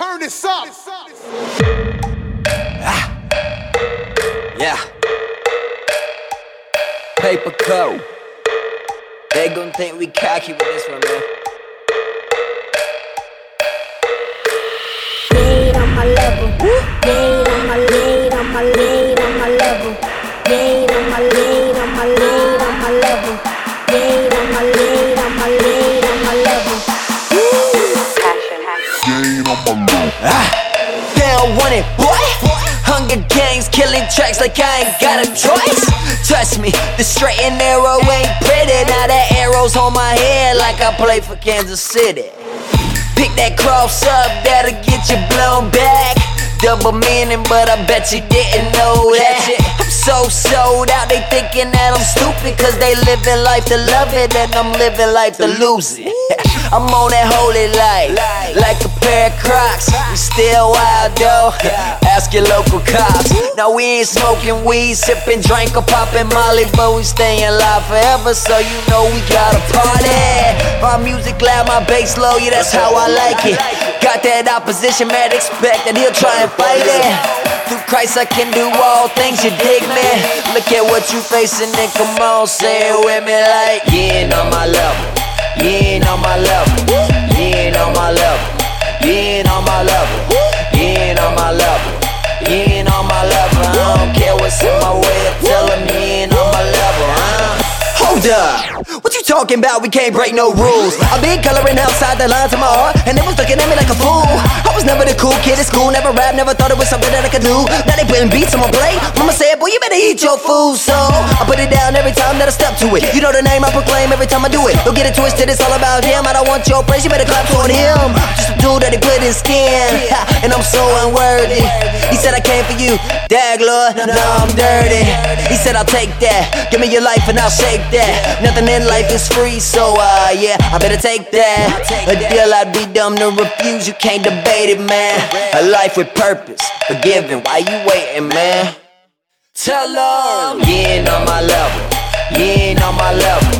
Turn this up. Ah. Yeah. Paper code. They gon' think we cocky with this one, man. Laid on my level. Laid on my laid on my laid They don't want it, boy. Hunger Games, killing tracks like I ain't got a choice. Trust me, the straight and narrow ain't pretty. Now the arrows on my head like I play for Kansas City. Pick that cross up, that'll get you blown back. Double meaning, but I bet you didn't know that. I'm so sold out, they thinking that I'm stupid. Cause they living life to love it, and I'm living life to lose it. I'm on that holy life, like a pair of crocs. We still wild though, ask your local cops. Now we ain't smoking weed, sipping drink or popping Molly, but we staying live forever, so you know we gotta party. My music loud, my bass low, yeah, that's how I like it. Got that opposition, man, expect that he'll try and fight it. Through Christ, I can do all things, you dig me? Look at what you facing, and come on, say it with me like, you ain't on my level. You ain't on my level. You ain't on my level. You ain't on my level. You ain't on my level. You ain't on my level. I don't care what's in my way. I tell them you ain't on my level, huh? Hold up. What you talking about? We can't break no rules. I've been coloring outside the lines of my heart, and they was looking at me like a cool kid at school, never rap, never thought it was something that I could do. Now they putting beats on my plate. Mama said, boy, you better eat your food. So I put it down every time that I step to it. You know the name I proclaim every time I do it. Don't get it twisted, it's all about him. I don't want your praise, you better clap toward him. Just a dude that he in skin, and I'm so unworthy. He said I came for you, dag Lord, now I'm dirty. He said I'll take that, give me your life and I'll shake that. Nothing in life is free, so uh yeah, I better take that. A deal I'd be dumb to refuse, you can't debate it, man. A life with purpose, forgiving, why you waiting, man? Tell them you ain't on my level, you ain't on my level, you ain't on my level, you ain't on my level.